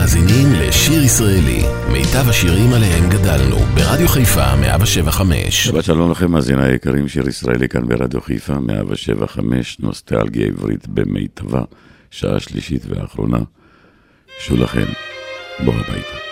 מאזינים לשיר ישראלי, מיטב השירים עליהם גדלנו, ברדיו חיפה 175. שבת שלום לכם, מאזיני היקרים, שיר ישראלי כאן ברדיו חיפה 175, נוסטלגיה עברית במיטבה, שעה שלישית ואחרונה. שו לכם, בוא הביתה.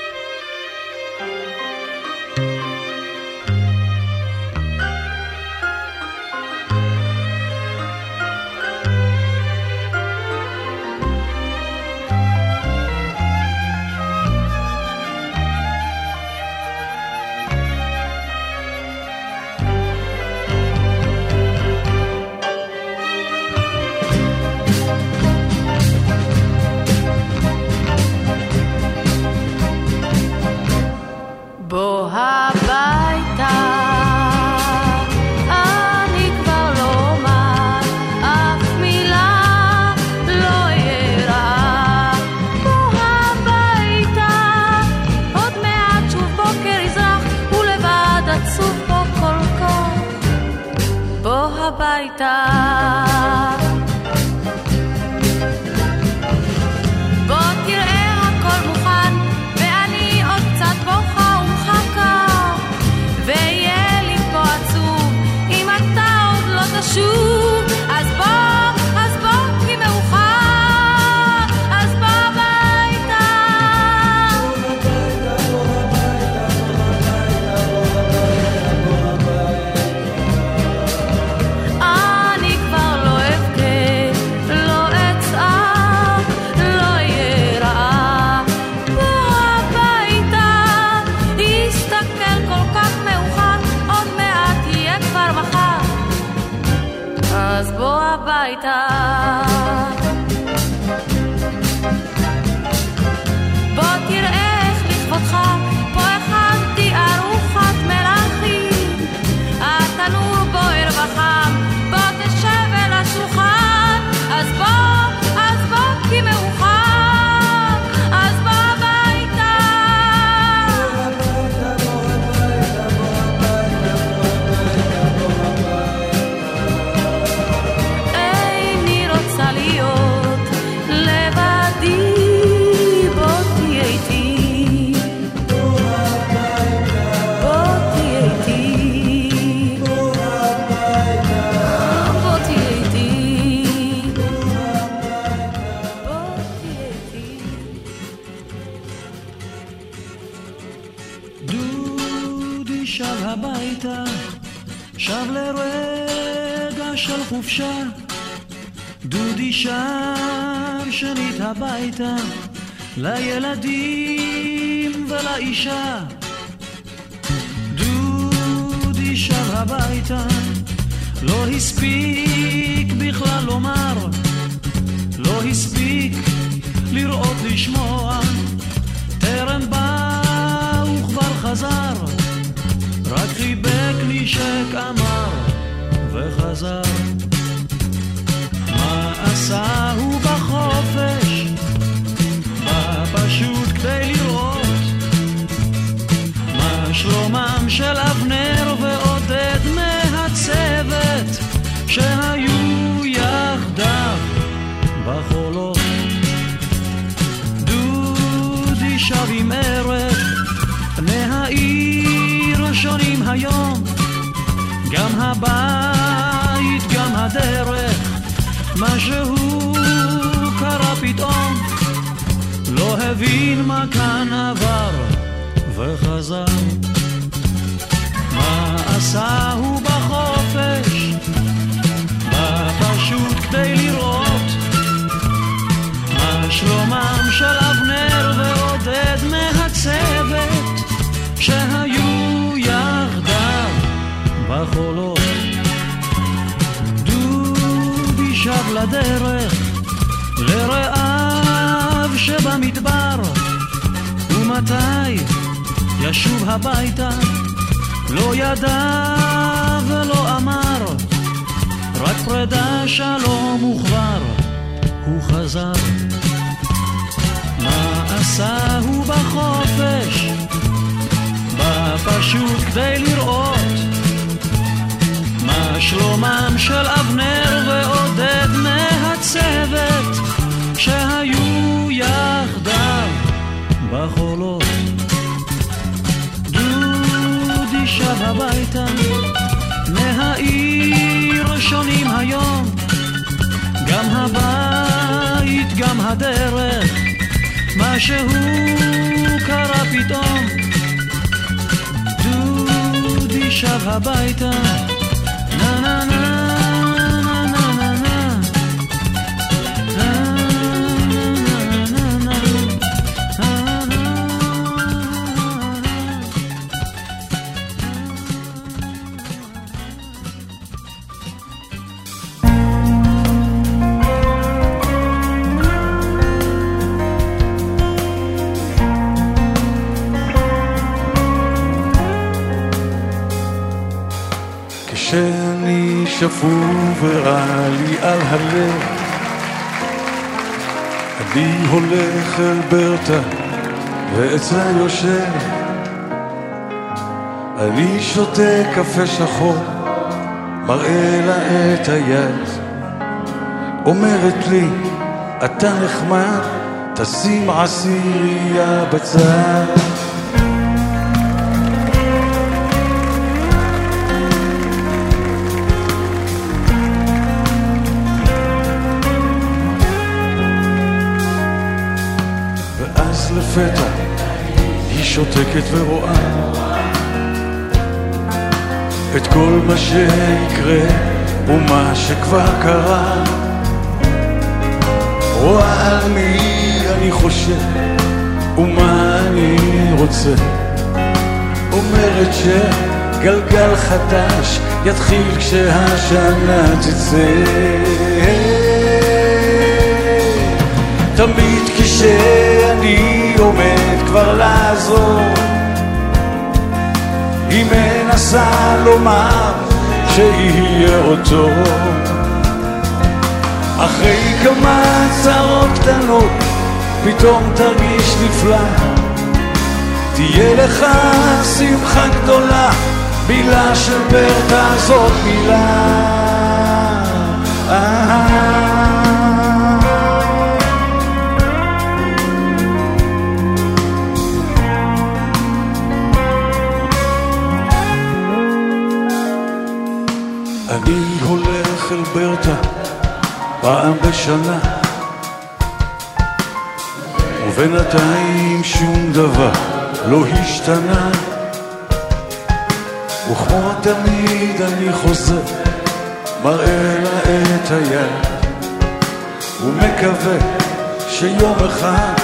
משהו קרה פתאום. לא הבין מה כאן עבר וחזר. מה עשה הוא בחופש? בא פשוט כדי לראות מה שלומם של אבנר ועודד מהצוות שהיו יחדיו בחולות. לדרך לרעה שבמדבר, ומתי ישוב הביתה, לא ידע ולא אמר, רק פרידה שלום וכבר הוא חזר. מה עשה הוא בחופש? בא פשוט כדי לראות שלומם של אבנר ועודד מהצוות שהיו יחדיו בחולות. דודי שב הביתה מהעיר שונים היום גם הבית גם הדרך מה שהוא קרה פתאום דודי שב הביתה na na נה שפוף ורע לי על הלב אני הולך אל ברטה ואצלה יושב. אני שותה קפה שחור מראה לה את היד. אומרת לי אתה נחמד תשים עשירייה בצד לפתע היא שותקת ורואה את כל מה שיקרה ומה שכבר קרה. רואה על מי אני חושב ומה אני רוצה. אומרת שגלגל חדש יתחיל כשהשנה תצא. תמיד כשאני כבר לעזור. היא מנסה לומר שיהיה אותו. אחרי כמה צרות קטנות פתאום תרגיש נפלא. תהיה לך שמחה גדולה מילה של ברטה זאת מילה פעם בשנה. ובינתיים שום דבר לא השתנה. וכמו תמיד אני חוזר מראה לה את היד. ומקווה שיום אחד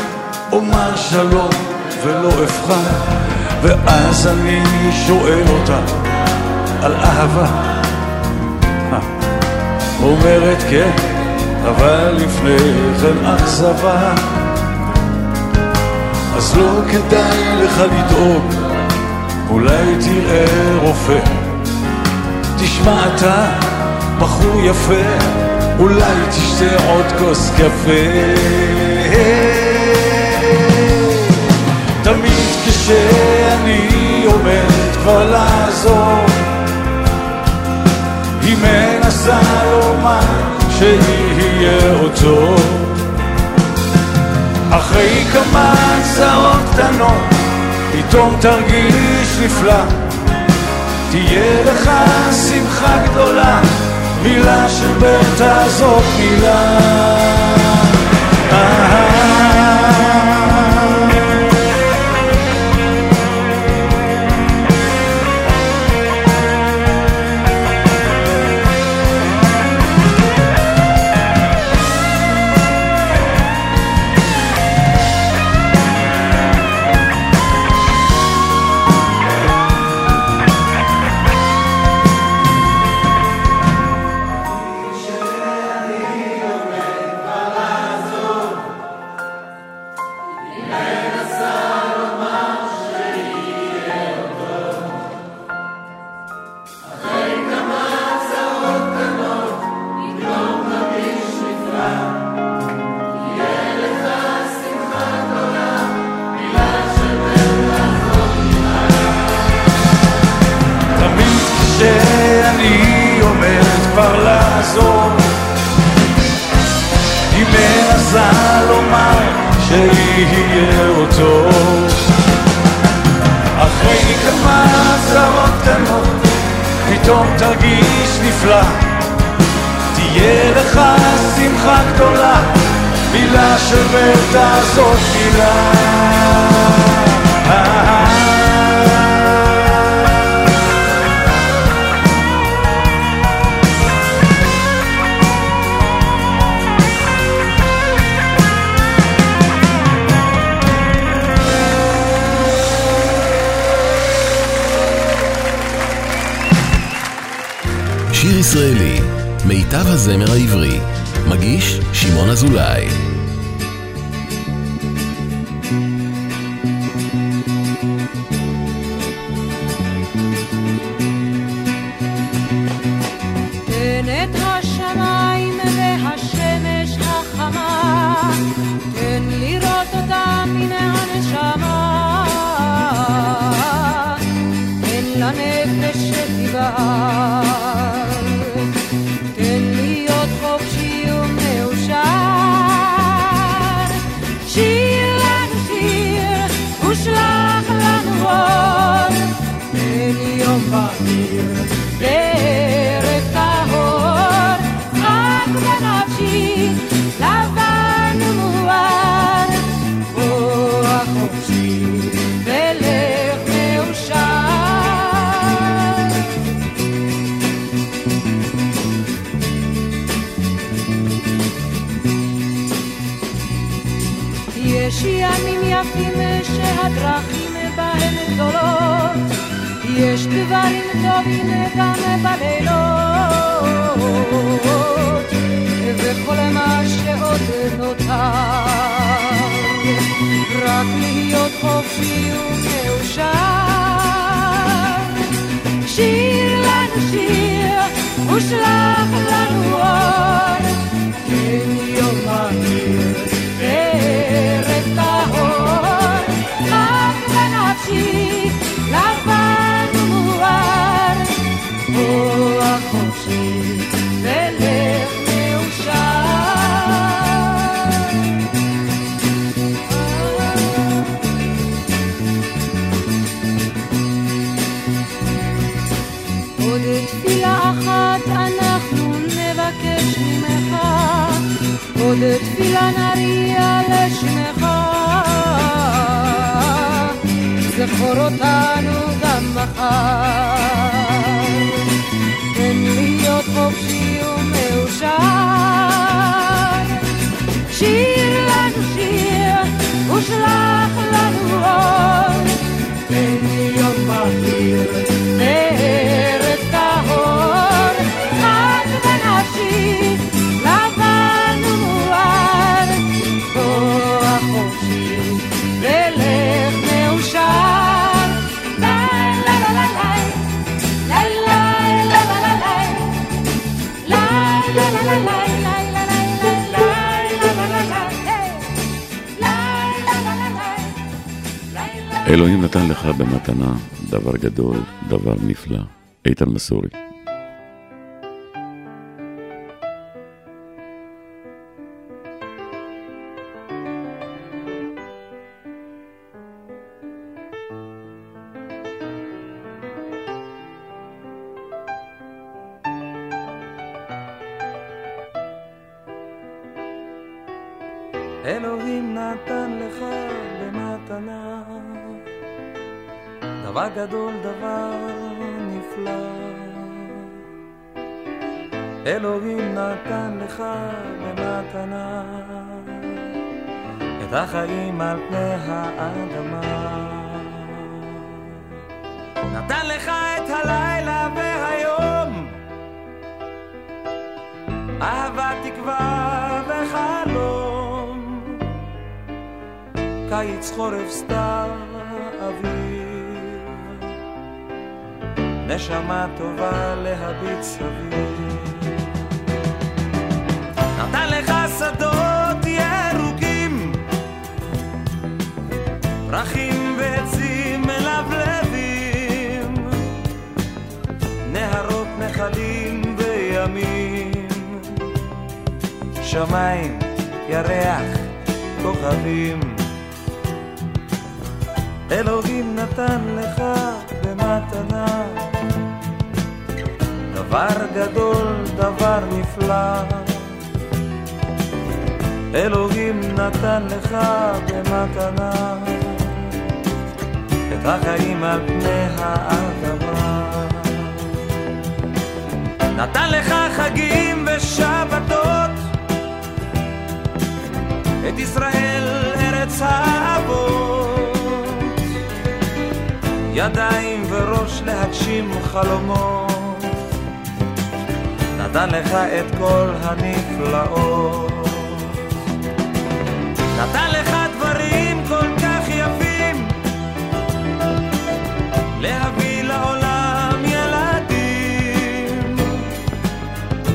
אומר שלום ולא אבחר ואז אני שואל אותה על אהבה. אומרת כן אבל לפני כן אכזבה אז לא כדאי לך לדאוג, אולי תראה רופא. תשמע אתה בחור יפה, אולי תשתה עוד כוס קפה. תמיד כשאני עומד כבר לעזור, היא מנסה לומר שיהיה אותו. אחרי כמה צרות קטנות פתאום תרגיש נפלא. תהיה לך שמחה גדולה מילה של ברטה זאת מילה שיהיה אותו. אחרי כמה עשרות קטנות, פתאום תרגיש נפלא. תהיה לך שמחה גדולה, מילה שבטח זאת מילה. שיר ישראלי, מיטב הזמר העברי, מגיש שמעון אזולאי. יש ימים יפים שהדרכים בהם גדולות, יש דברים טובים גם בלילות, וכל מה שעוד נותר, רק להיות חופשי ומאושר. שיר לנו שיר ושלח לנו אור, כן יום מהיר aquí, lavando תפילה נריע לשמך. זכור אותנו גם מחר, תן להיות חופשי ומאושר. שיר לנו שיר ושלח לנו אור, תן להיות בהיר בערב אלוהים נתן לך במתנה דבר גדול, דבר נפלא. איתן מסורי. אלוהים נתן לך במתנה דבר גדול, דבר נפלא. אלוהים נתן לך במתנה את החיים על פני האדמה. נתן לך את הלילה והיום, אהבה, תקווה וחלום. קיץ, חורף, סתיו, נשמה טובה להביט סביב. נתן לך שדות ירוקים, פרחים ועצים מלבלבים, נהרות נחלים וימים, שמיים, ירח, כוכבים. אלוהים נתן לך במתנה דבר גדול, דבר נפלא. אלוהים נתן לך במתנה את החיים על פני האדמה. נתן לך חגים ושבתות, את ישראל ארץ האבות, ידיים וראש להגשים חלומות, נתן לך את כל הנפלאות. נתן לך דברים כל כך יפים. להביא לעולם ילדים.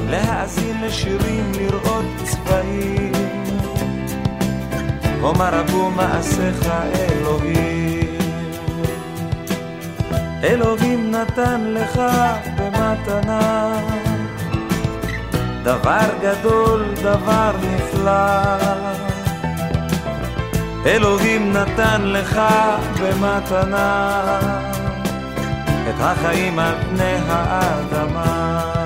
להאזין לשירים לראות צבעים. אומר רבו מעשיך אלוהים אלוהים נתן לך במתנה דבר גדול, דבר נפלא אלוהים נתן לך במתנה את החיים על פני האדמה.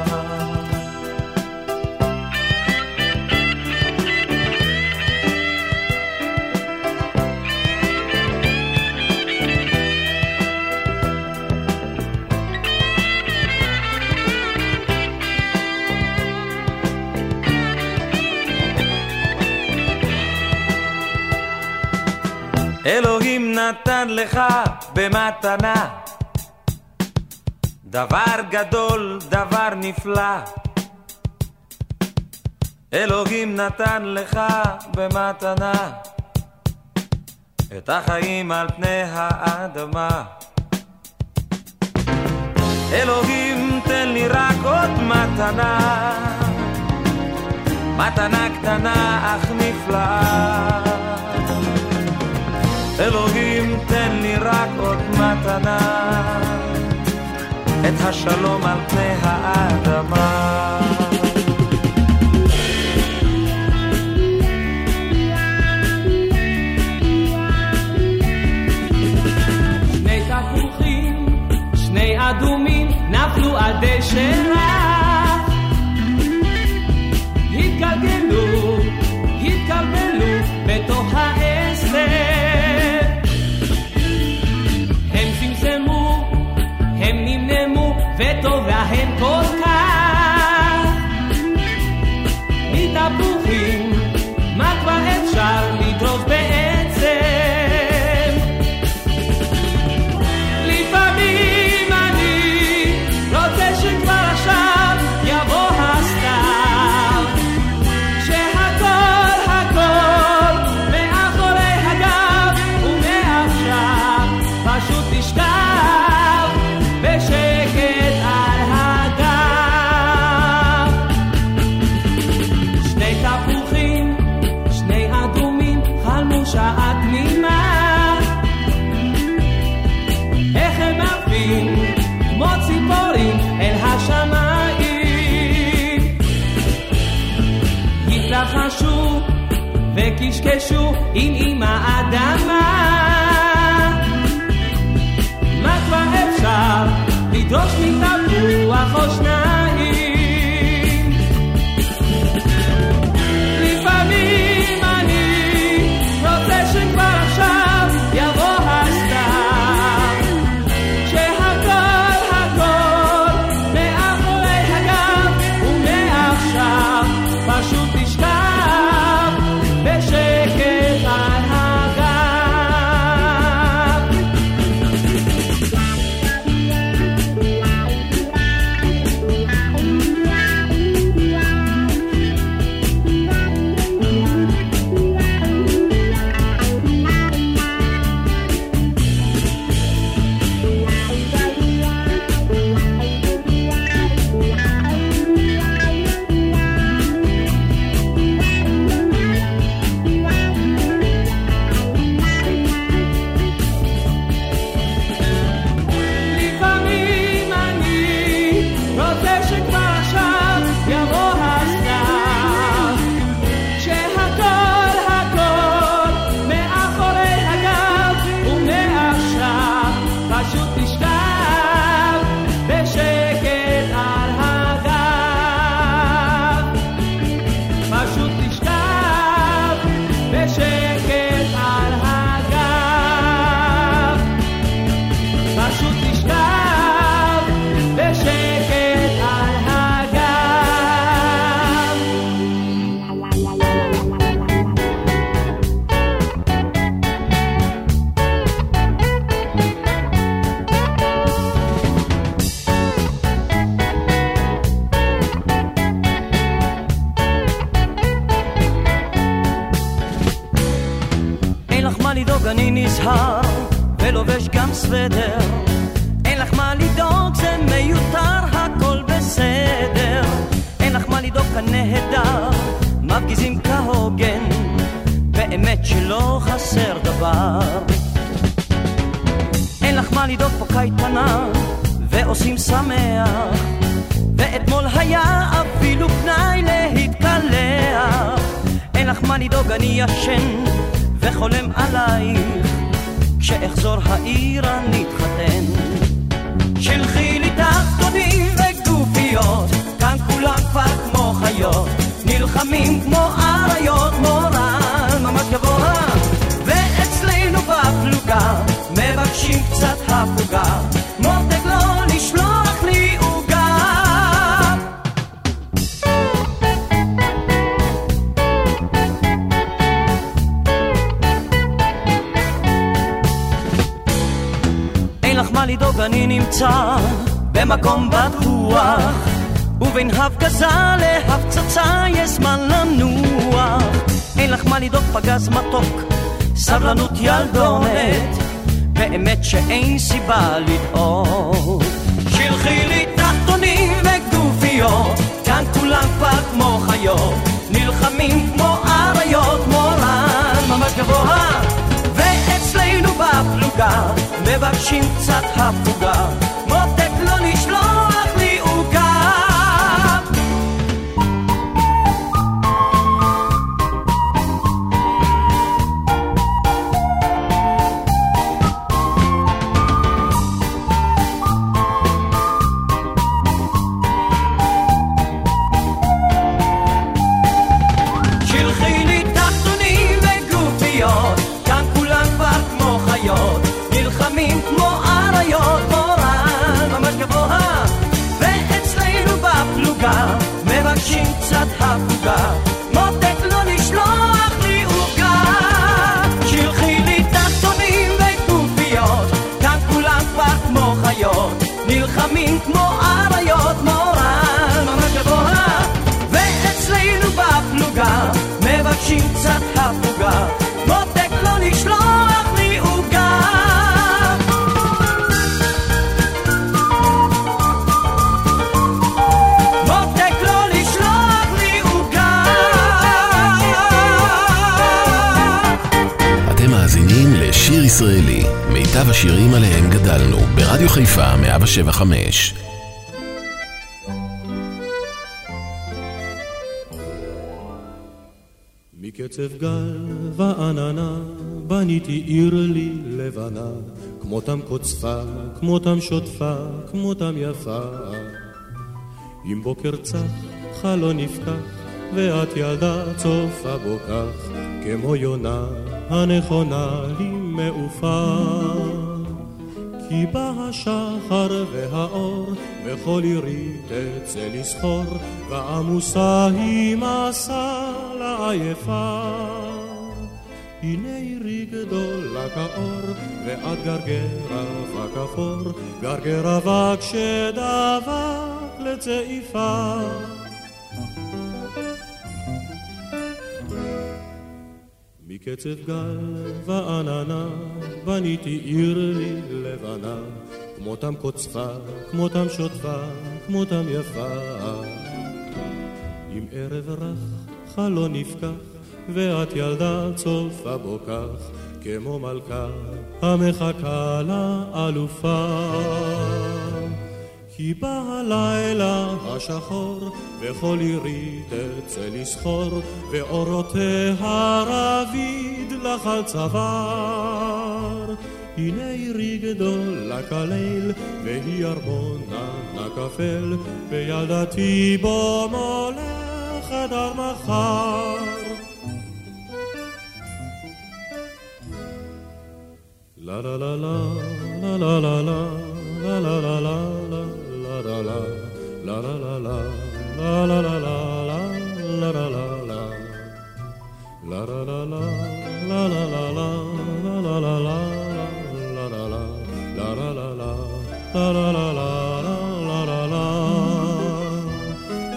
אלוהים נתן לך במתנה דבר גדול, דבר נפלא. אלוהים נתן לך במתנה את החיים על פני האדמה. אלוהים תן לי רק עוד מתנה, מתנה קטנה אך נפלאה. אלוהים תן לי רק עוד מתנה, את השלום על פני האדמה. שני תפוחים, שני אדומים, נפלו על דשא רך. במקום בטוח ובין הפגזה להפצצה יש זמן לנוח. אין לך מה לדאוג פגז מתוק סבלנות ילדונת באמת שאין סיבה לדאוג. שלחי לי תחתונים וגופיות כאן כולם כבר כמו חיות נלחמים כמו אריות מורן ממש גבוה. ואצלנו בפלוגה מבקשים קצת הפוגה לשיר ישראלי, מיטב השירים עליהם גדלנו, ברדיו חיפה 175. מקצב גל ועננה בניתי עיר לי לבנה כמותם קוצפה, כמותם שוטפה, כמותם יפה עם בוקר צח, חלון נפקח ואת ילדה צופה בו כך כמו יונה הנכונה לי מעופה כי בא השחר והאור, וכל עירי תצא לסחור, ועמוסה היא מסע לעייפה. הנה עירי גדולה כאור, ואת גרגר אבק אפור, גרגר אבק שדבק לצעיפה. מקצב גל ועננה בניתי עיר לי לבנה כמותם קוצפה, כמותם שוטפה, כמותם יפה. עם ערב רך חלון נפקח ואת ילדה צופה בו כך כמו מלכה המחכה לאלופה כי בא הלילה השחור, וכל עירי תרצה לסחור, ואורותיה רביד לך על צוואר. הנה עירי גדולה כליל, והיא ארמונה נקפל, וילדתי בו מולכת עד מחר. La la la la la la la la la la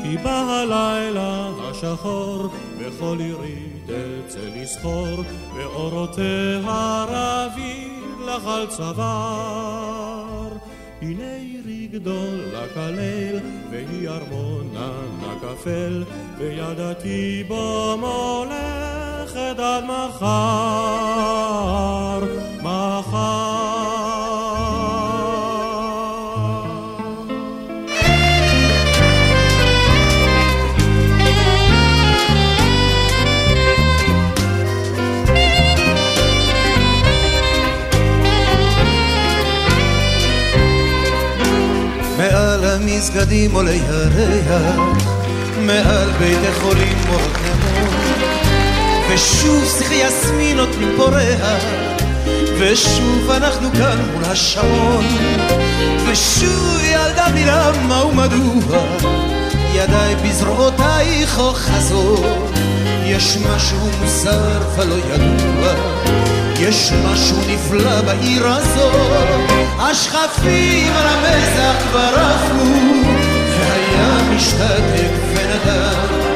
כי בא הלילה השחור וכל עירי תצא לסחור ואורותיה רבים רוח על צוואר. הנה עירי גדול לקלל, והיא ארמונה נקפל, וידעתי בו מולכת עד מחר. המסגדים עולי הריח, מעל בית החולים נמון, ושוב שיחי יסמינות פורח, ושוב אנחנו כאן מול השעון, ושוב ילדה בי למה ומדוע, ידיי בזרועותייך אוחזות, יש משהו מוזר ולא ידוע. יש משהו נפלא בעיר הזאת, השכפים על המזח כבר עפו, והים משתתק ונדם.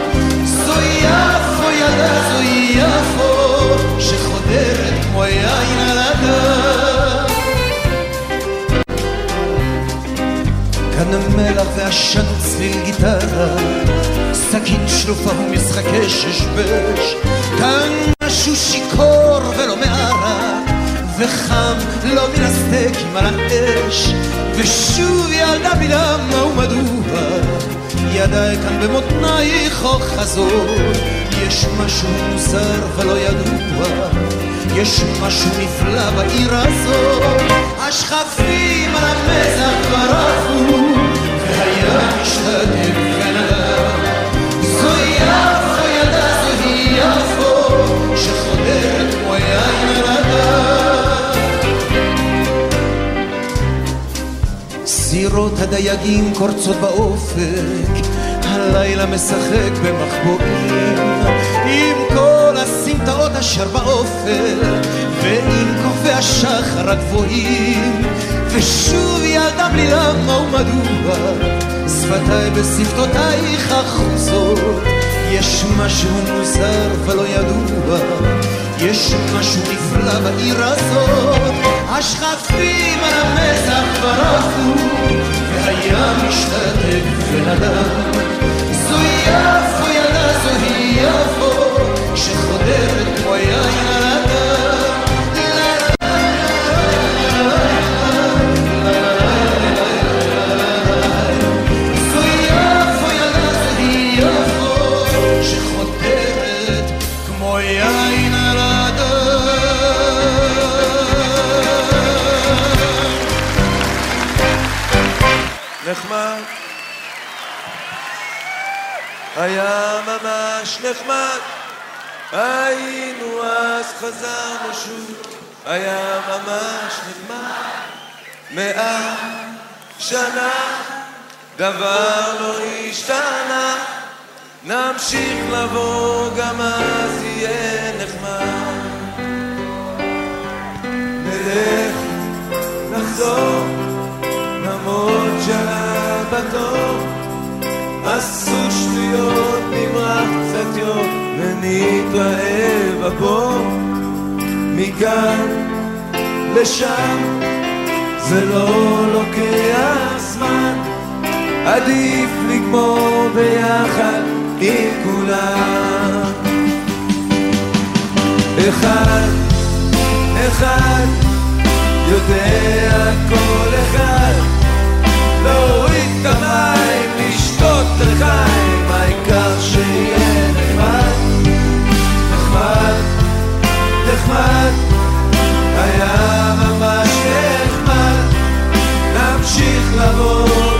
זו יפו ילדה, זו יפו, שחודרת כמו יין על הדם. כאן המלח ועשן צליל גיטרה, סכין שלופה ומשחקי ששבש, כאן משהו שיכור ולא וחם לא מן הסטייקים על האש, ושוב ילדה בי למה ומדוע, ידיי כאן במותנייך אוחזות, יש משהו מוזר ולא ידוע, יש משהו נפלא בעיר הזאת, השכפים על המזח כבר עפו, והים סירות הדייגים קורצות באופק, הלילה משחק במחבואים, עם כל הסמטאות אשר באופל, ועם קופי השחר הגבוהים, ושוב ילדה בלי למה ומדוע, שפתיי בשפתותייך אחוזות, יש משהו מוזר ולא ידוע, יש משהו נפלא בעיר הזאת, השכפים על המזח כבר עפו, והים משתתק ונדם. זו יפו ילדה, זו יפו, שחודרת כמו יין על היה ממש נחמד. היינו אז חזרנו שוב. היה ממש נחמד. מאה שנה דבר לא השתנה. נמשיך לבוא גם אז יהיה נחמד. נלך, נחזור. למרות שבתור עשו שטויות, נמרח קצת יום ונתראה בבור מכאן לשם זה לא לוקח זמן. עדיף לגמור ביחד עם כולם. אחד, אחד יודע כל אחד היה ממש נחמד, נמשיך לבוא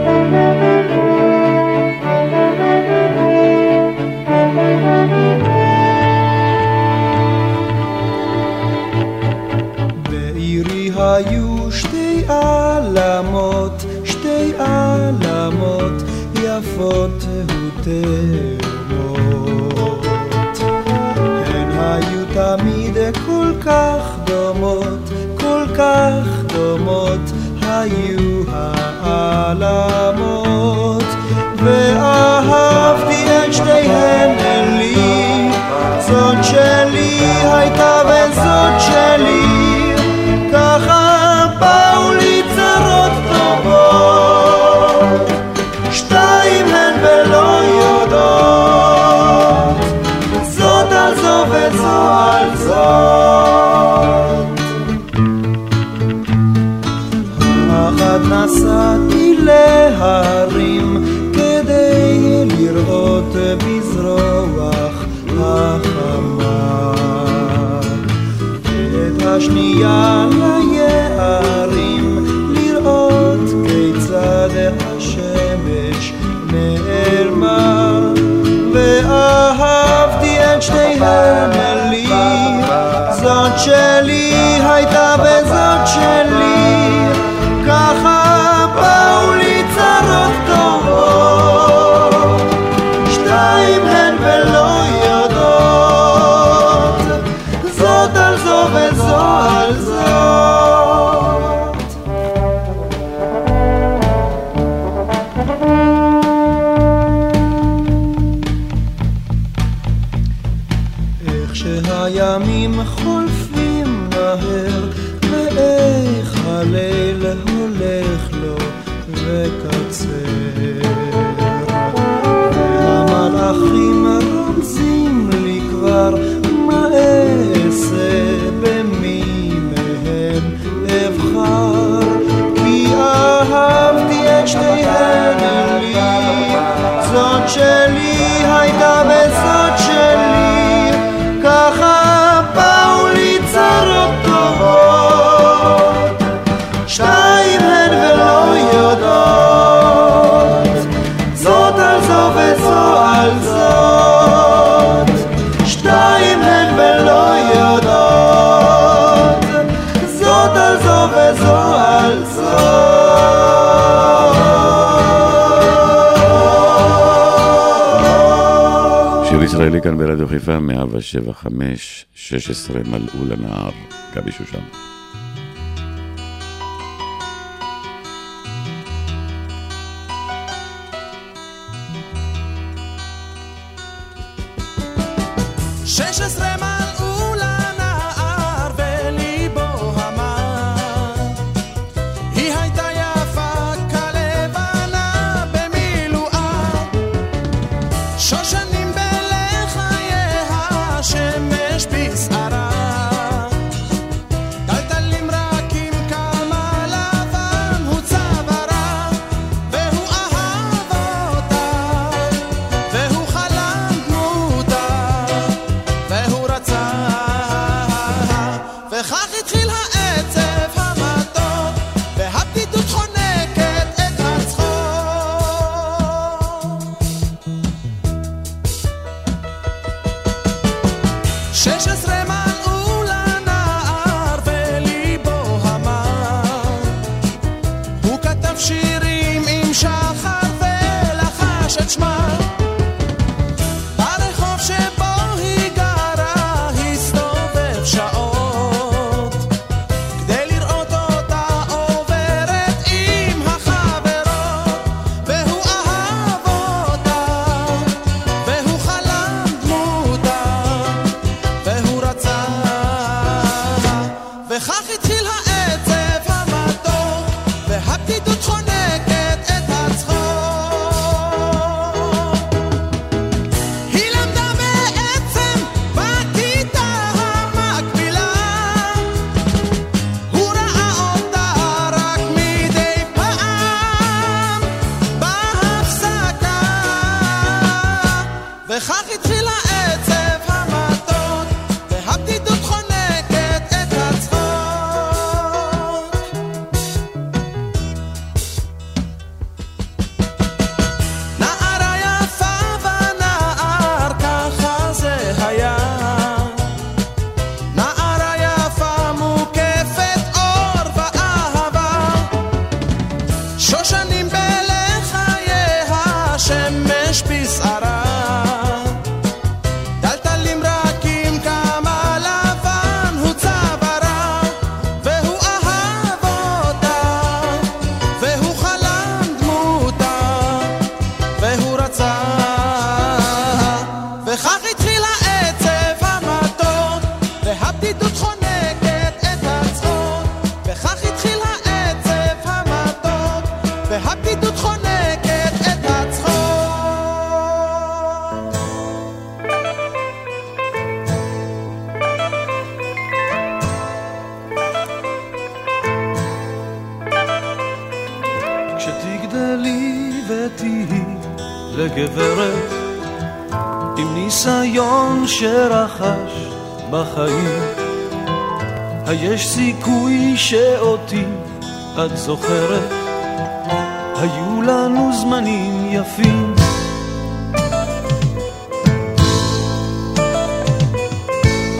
16 מלאו לנער גבי שושן. שש עשרה את זוכרת? היו לנו זמנים יפים.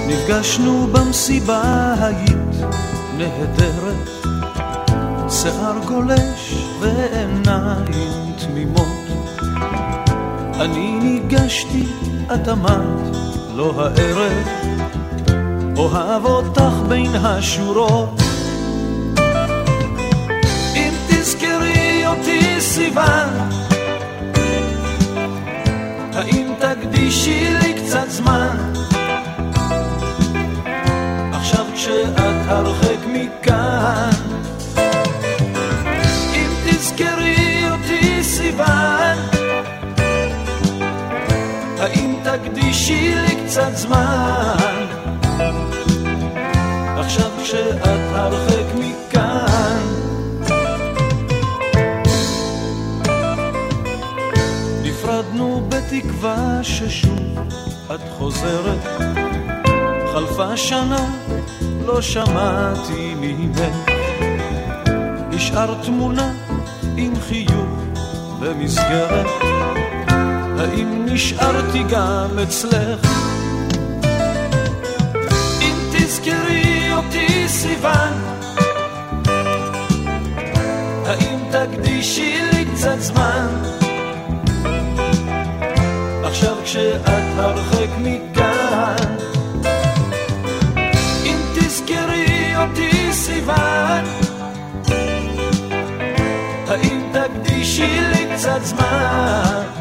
נפגשנו במסיבה היית נהדרת. שיער גולש ועיניים תמימות. אני ניגשתי, את אמרת, לא הערב אוהב אותך בין השורות סיוון האם תקדישי לי קצת זמן? עכשיו כשאת הרחק מכאן. אם תזכרי אותי סיוון האם תקדישי לי קצת זמן ששוב את חוזרת חלפה שנה לא שמעתי ממך נשאר תמונה עם חיוך במסגרת האם נשארתי גם אצלך? אם תזכרי אותי סיוון האם תקדישי לי קצת זמן? עכשיו כשאת הרחק מכאן אם תזכרי אותי סיוון האם תקדישי לי קצת זמן?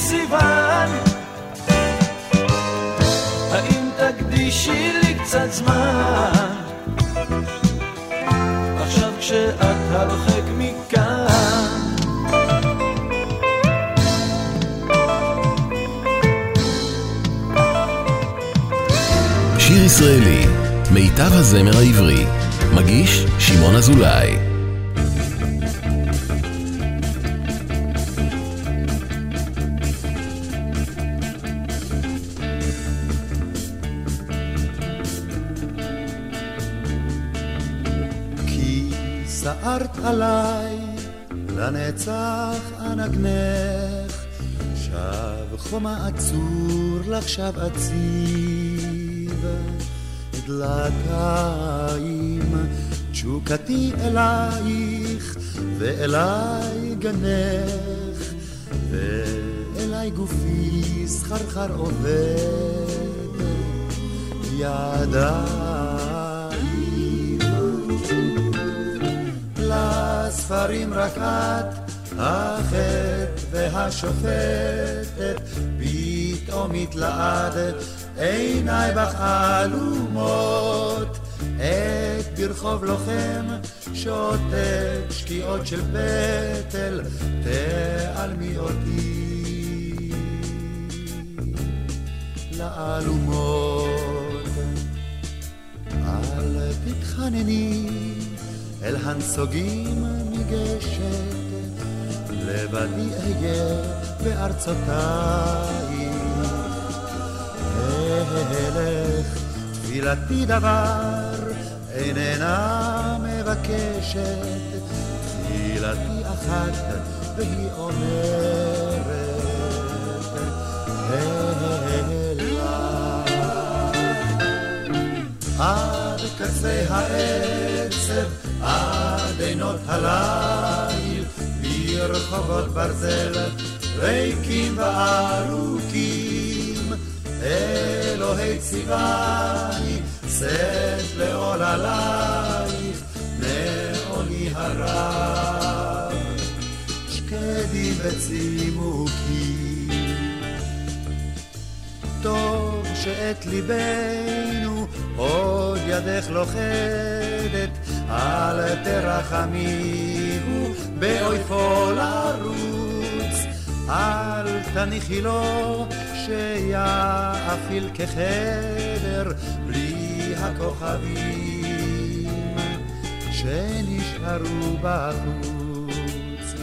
סיוון האם תקדישי לי קצת זמן עכשיו כשאת הרחק מכאן שיר ישראלי, מיטב הזמר העברי. מגיש שמעון אזולאי. עליי לנצח אנגנך שב חומה עצור לך שב אציב. דלתיים תשוקתי אלייך ואליי גנך. ואליי גופי סחרחר עובד. ידיים לספרים רק את החטא והשופטת פתאום התלעדת עיניי בך עלומות. את ברחוב לוחם שותק שקיעות של פטל, תעלמי אותי. לאלומות. אל תתחנני אל הנסוגים ניגשת, לבדי אהיה בארצותיי. אלך תפילתי דבר איננה מבקשת, תפילתי אחת והיא אומרת, אלה. עד קצה העצב, עד עינות הליל, ברחובות ברזל, ריקים וארוכים, אלוהי ציווני, שאת לעול עלייך, מעוני הרב, שקדים וצימוקים. טוב שאת ליבנו עוד ידך לוכדת, אל תרחמיהו באויפו לרוץ, אל תניחי לו שיאפיל כחדר בלי הכוכבים שנשארו בחוץ.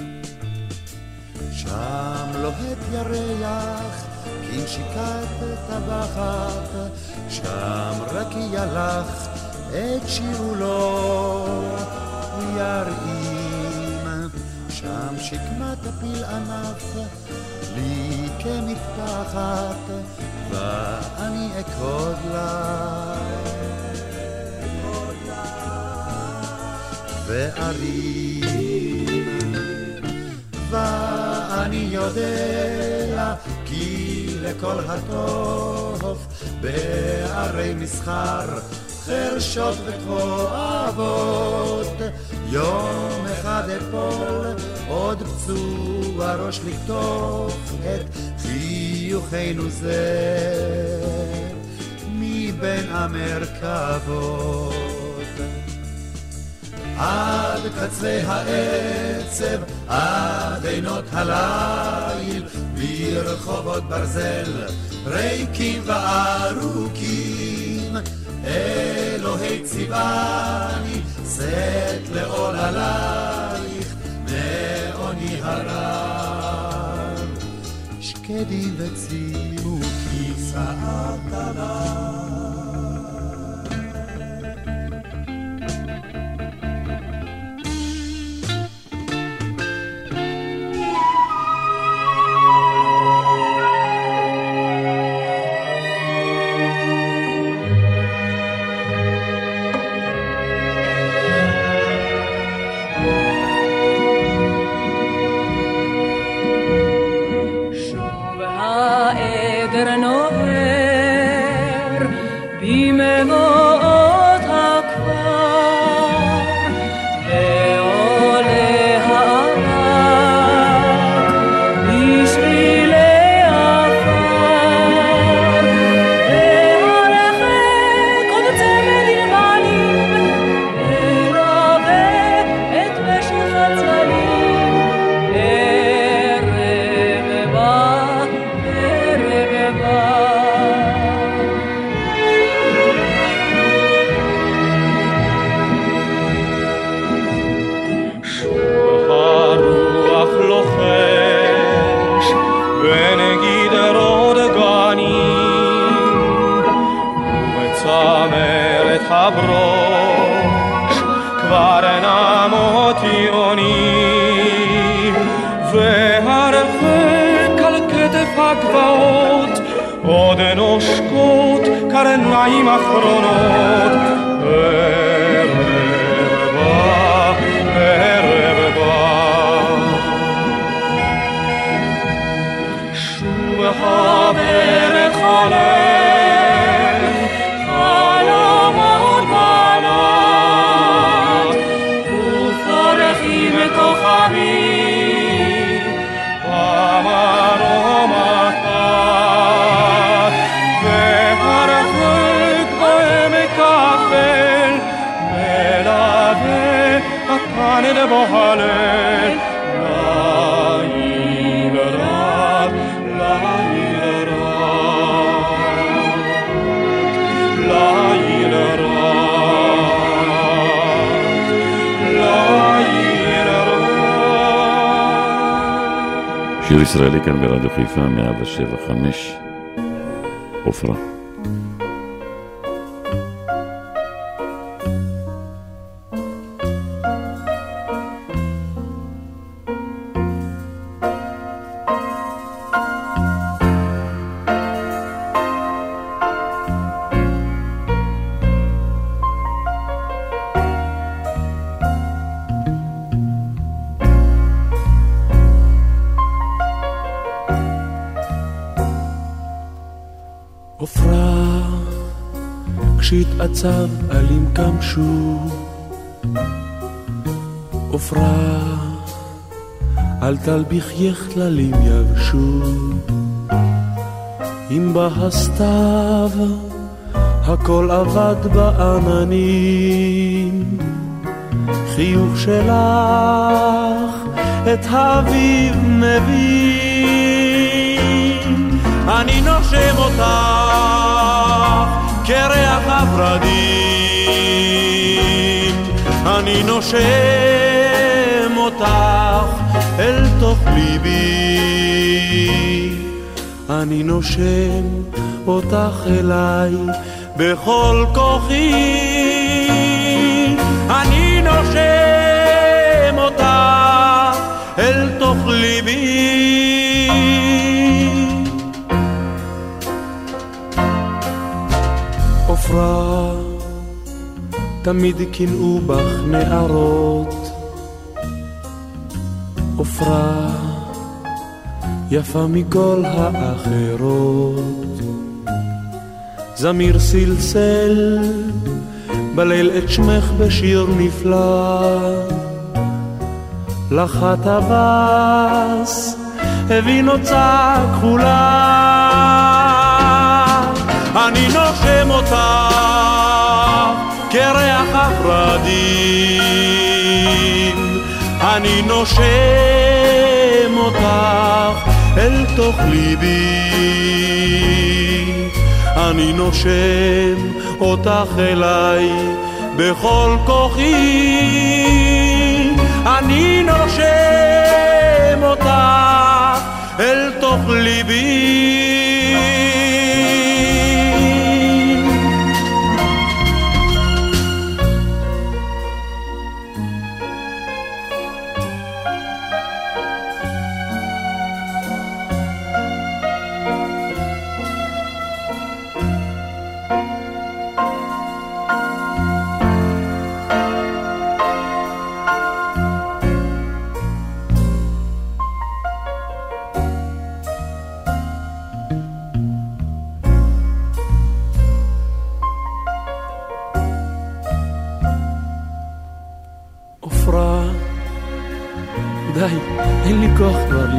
שם לוהט ירח כנשיקת טבחת, שם רק ילך את שיעולו ירעים, שם שקמת הפיל ענף לי כמטפחת, ואני אכוד לה. וארים, ואני יודע כי לכל הטוב בערי מסחר חרשות וכואבות. יום אחד אפול עוד פצוע ראש לקטוף את חיוכנו זה. מבין המרכבות. עד קצה העצב, עד עינות הליל, ברחובות ברזל, ריקים וארוכים. אלוהי ציווני, שאת לעול עלייך, מעוני הרב. שקדים וצימוקים, שאת עליי. が今頃の ישראלי כאן ברדיו חיפה, 107 5, עופרה. כשהתעצב עלים קמשו. עופרה, אל תלביכייך כללים יבשו. אם בא הסתיו, הכל אבד בעננים. חיוך שלך את האביב מביא. אני נושם אותך כריח הורדים. אני נושם אותך אל תוך ליבי. אני נושם אותך אליי בכל כוחי. אני נושם אותך אל תוך ליבי. עופרה, תמיד קינאו בך נערות. עופרה, יפה מכל האחרות. זמיר סלסל בליל את שמך בשיר נפלא. לך הטווס הביא נוצה כחולה. אני נושם אותך כריח הורדים. אני נושם אותך אל תוך ליבי. אני נושם אותך אליי בכל כוחי. אני נושם אותך אל תוך ליבי.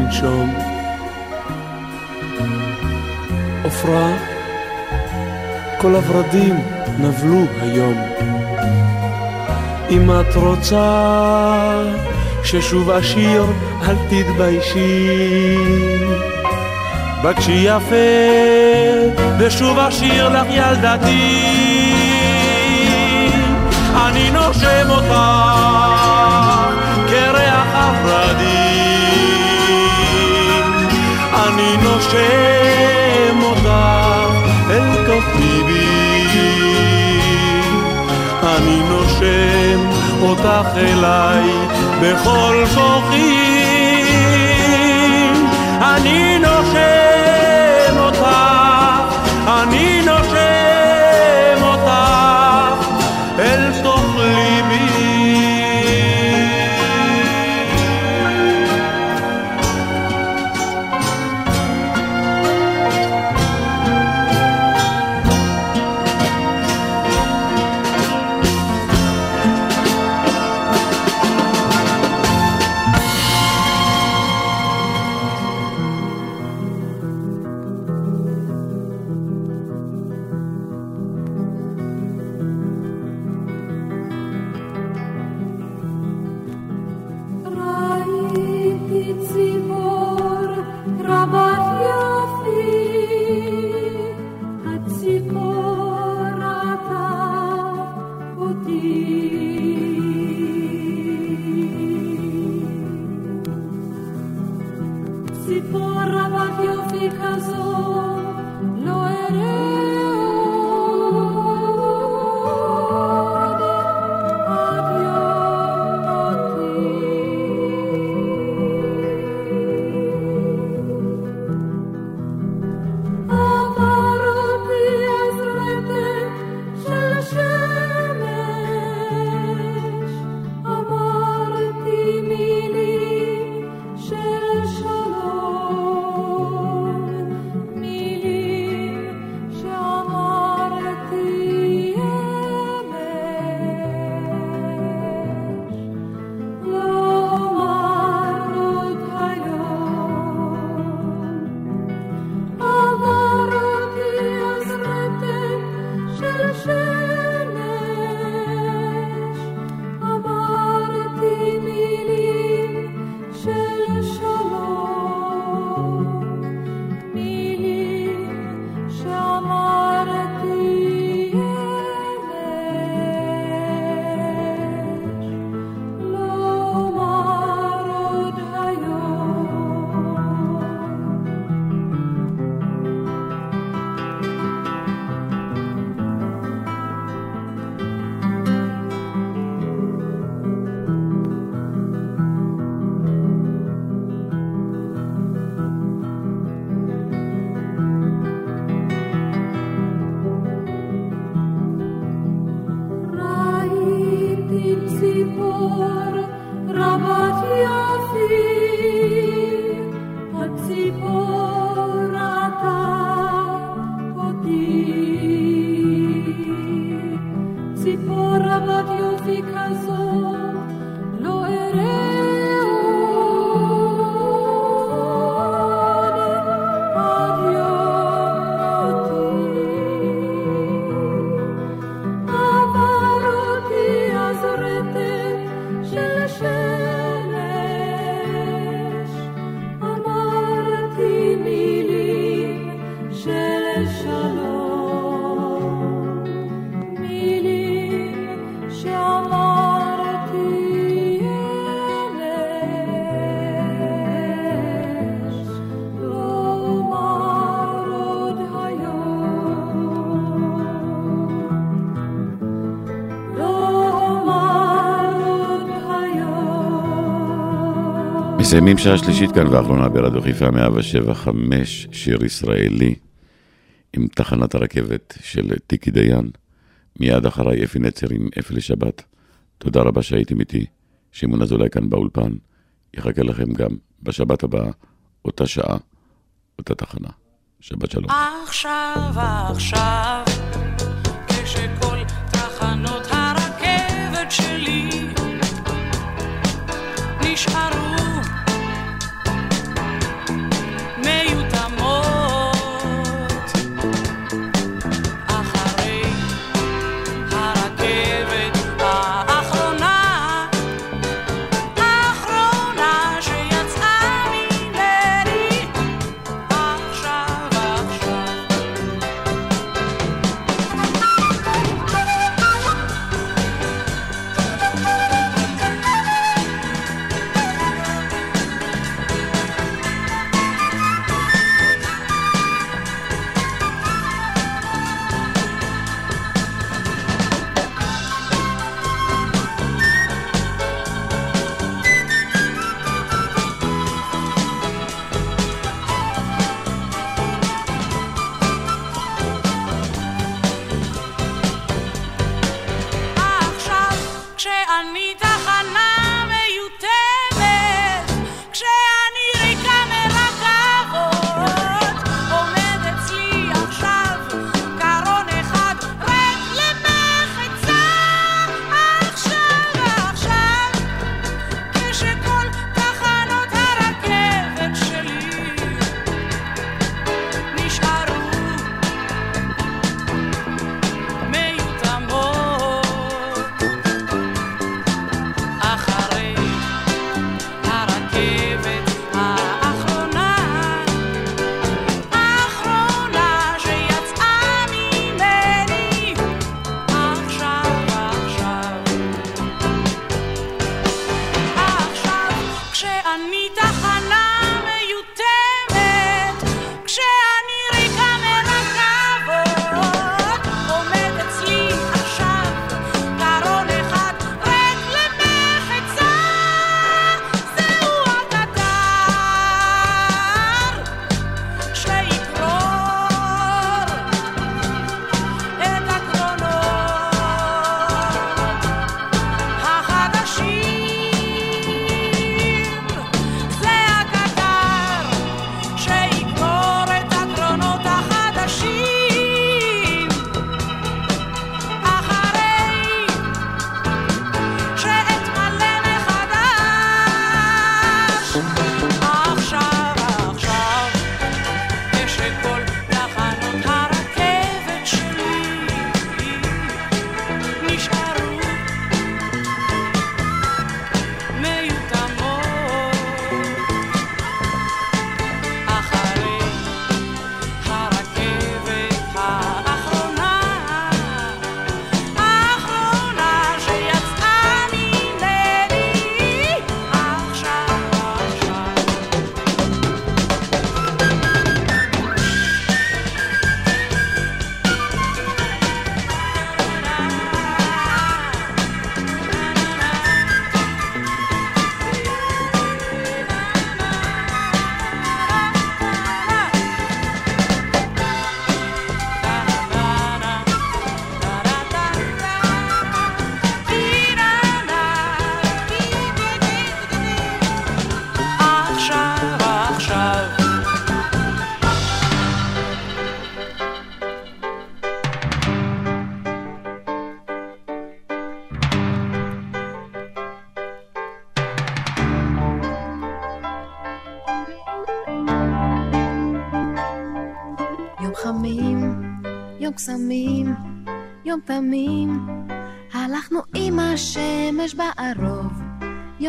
לנשום. עופרה, כל הורדים נבלו היום. אם את רוצה ששוב אשיר, אל תתביישי. בקשי יפה, ושוב אשיר לך ילדתי. אני נושם אותך נושם אותך אל תוך ליבי. אני נושם אותך אליי בכל כוחי. אני נושם i Abba because, Fica no, Loere מסיימים שעה שלישית כאן ואחרונה ברדיו חיפה 175, שיר ישראלי, עם תחנת הרכבת של טיקי דיין. מיד אחריי אפי נצר עם אפי לשבת. תודה רבה שהייתם איתי. שמעון אזולאי כאן באולפן. יחכה לכם גם בשבת הבאה, אותה שעה, אותה תחנה. שבת שלום. עכשיו, עכשיו, כשכל תחנות הרכבת שלי נשארו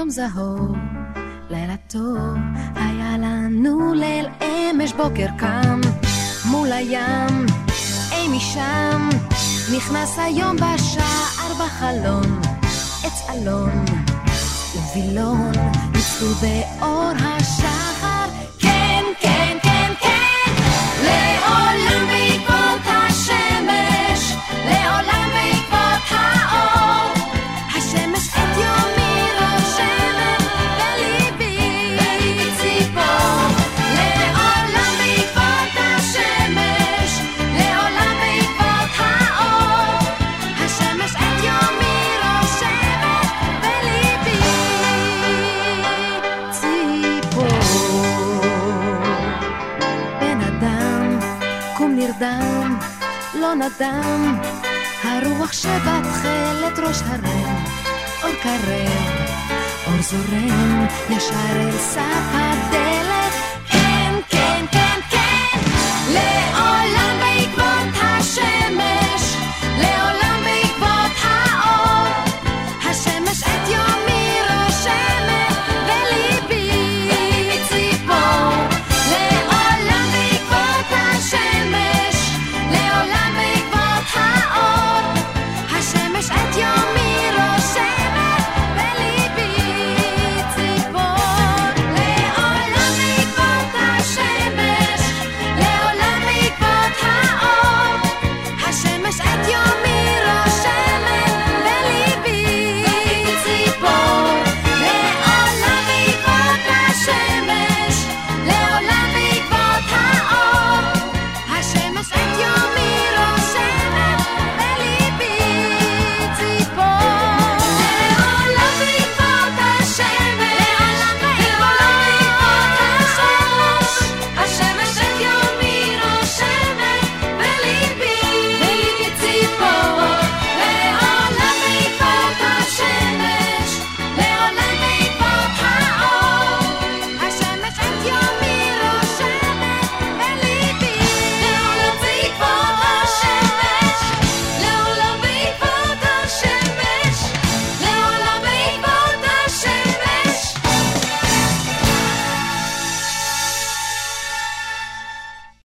זהוב, לילה טוב, היה לנו ליל אמש בוקר קם, מול הים, אי משם, נכנס היום בשער בחלון, עץ אלון ווילון, ניצלו באור השחר, בן אדם, הרוח שבתכלת ראש הרם, אור קרב, אור זורם, ישר אל סף הדלת, כן, כן, כן, כן, לאור